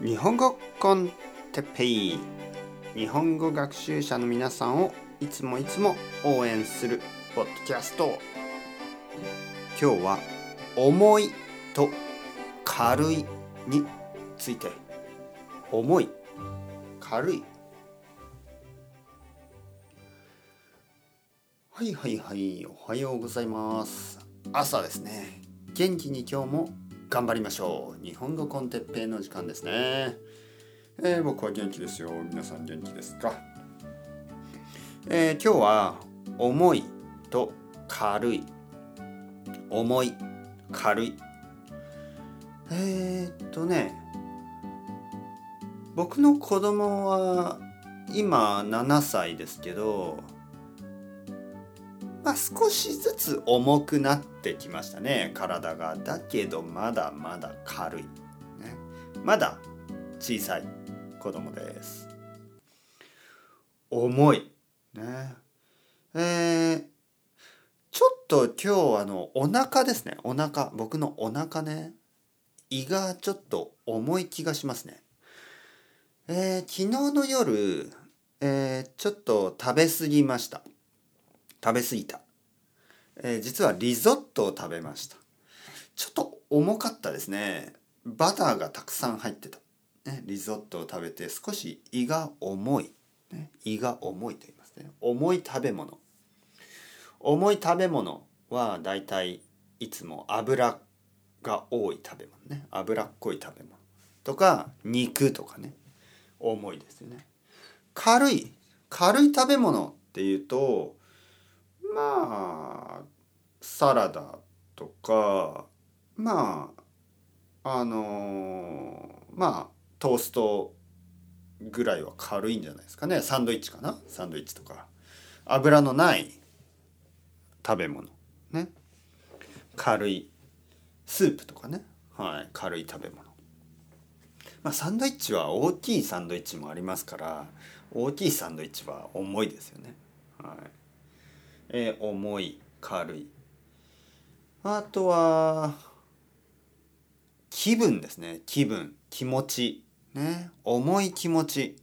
日本語コンテッペイ。日本語学習者の皆さんをいつもいつも応援するポッドキャスト。今日は重いと軽いについて。重い。軽い。はいはいはい。おはようございます。朝ですね。元気に今日も頑張りましょう。日本語コンテッペイの時間ですね、えー、僕は元気ですよ。皆さん元気ですか、えー、今日は重いと軽い。重い軽い。えー、っとね僕の子供は今7歳ですけどまあ、少しずつ重くなってきましたね。体が。だけどまだまだ軽い、ね、まだ小さい子供です。重い。ね。えー、ちょっと今日あのお腹ですね。お腹。僕のお腹ね。胃がちょっと重い気がしますね。えー、昨日の夜、えー、ちょっと食べ過ぎました。食べ過ぎた、えー、実はリゾットを食べました。ちょっと重かったですね。バターがたくさん入ってた、ね、リゾットを食べて少し胃が重い、ね、胃が重いと言いますね。重い食べ物。重い食べ物はだいたいいつも油が多い食べ物ね。脂っこい食べ物。とか肉とかね。重いですよね。軽い軽い食べ物っていうとまあサラダとかまああのまあトーストぐらいは軽いんじゃないですかね。サンドイッチかな？サンドイッチとか。油のない食べ物。ね。軽い。スープとかね。はい。軽い食べ物。まあサンドイッチは大きいサンドイッチもありますから大きいサンドイッチは重いですよね。はい。えー、重い軽い。あとは気分ですね。気分。気持ち。ね。重い気持ち。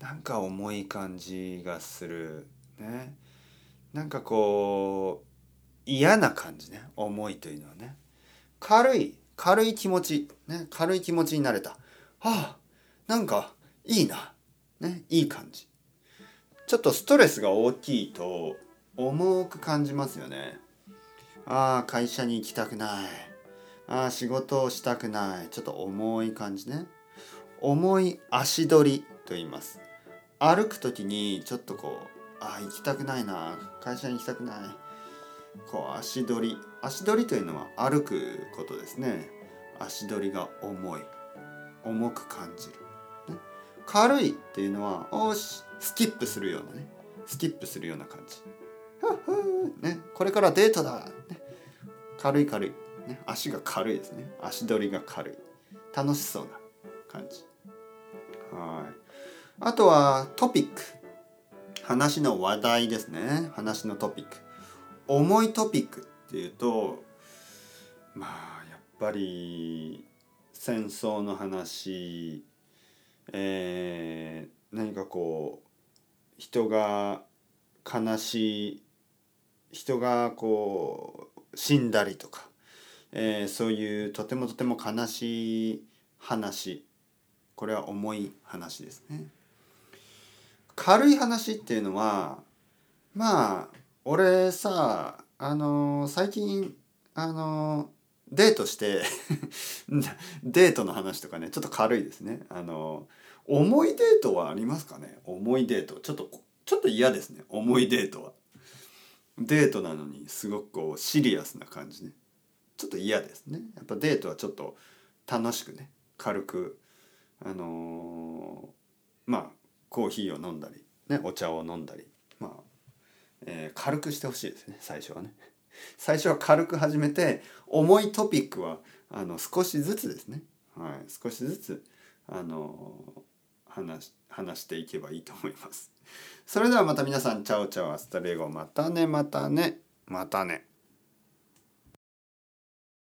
なんか重い感じがする。ね。なんかこう嫌な感じね。重いというのはね。軽い。軽い気持ち。ね。軽い気持ちになれた。はあなんかいいな。ね。いい感じ。ちょっとストレスが大きいと重く感じますよね。ああ会社に行きたくない。ああ仕事をしたくない。ちょっと重い感じね。重い足取りと言います。歩く時にちょっとこうああ行きたくないな。会社に行きたくない。こう足取り。足取りというのは歩くことですね。足取りが重い。重く感じる、ね、軽いっていうのはおしスキップするようなね。スキップするような感じ。ね、これからデートだ、ね、軽い軽い、ね、足が軽いですね。足取りが軽い。楽しそうな感じ。はい。あとはトピック。話の話題ですね。話のトピック。重いトピックっていうとまあやっぱり戦争の話。えー、何かこう人が悲しい人がこう死んだりとか、えー、そういうとてもとても悲しい話これは重い話ですね。軽い話っていうのはまあ俺さあのー、最近あのー、デートして デートの話とかねちょっと軽いですね。あの、重いデートはありますかね？重いデート。ちょっとちょっと嫌ですね。重いデートは。デートなのにすごくこうシリアスな感じね。ちょっと嫌ですね。やっぱデートはちょっと楽しくね。軽くあのー、まあコーヒーを飲んだり、ね、お茶を飲んだり。まあ、えー、軽くしてほしいですね最初はね。最初は軽く始めて重いトピックはあの少しずつですね、はい、少しずつあの話話していけばいいと思います。それではまた皆さんチャオチャオアスタレゴまたねまたねまたね。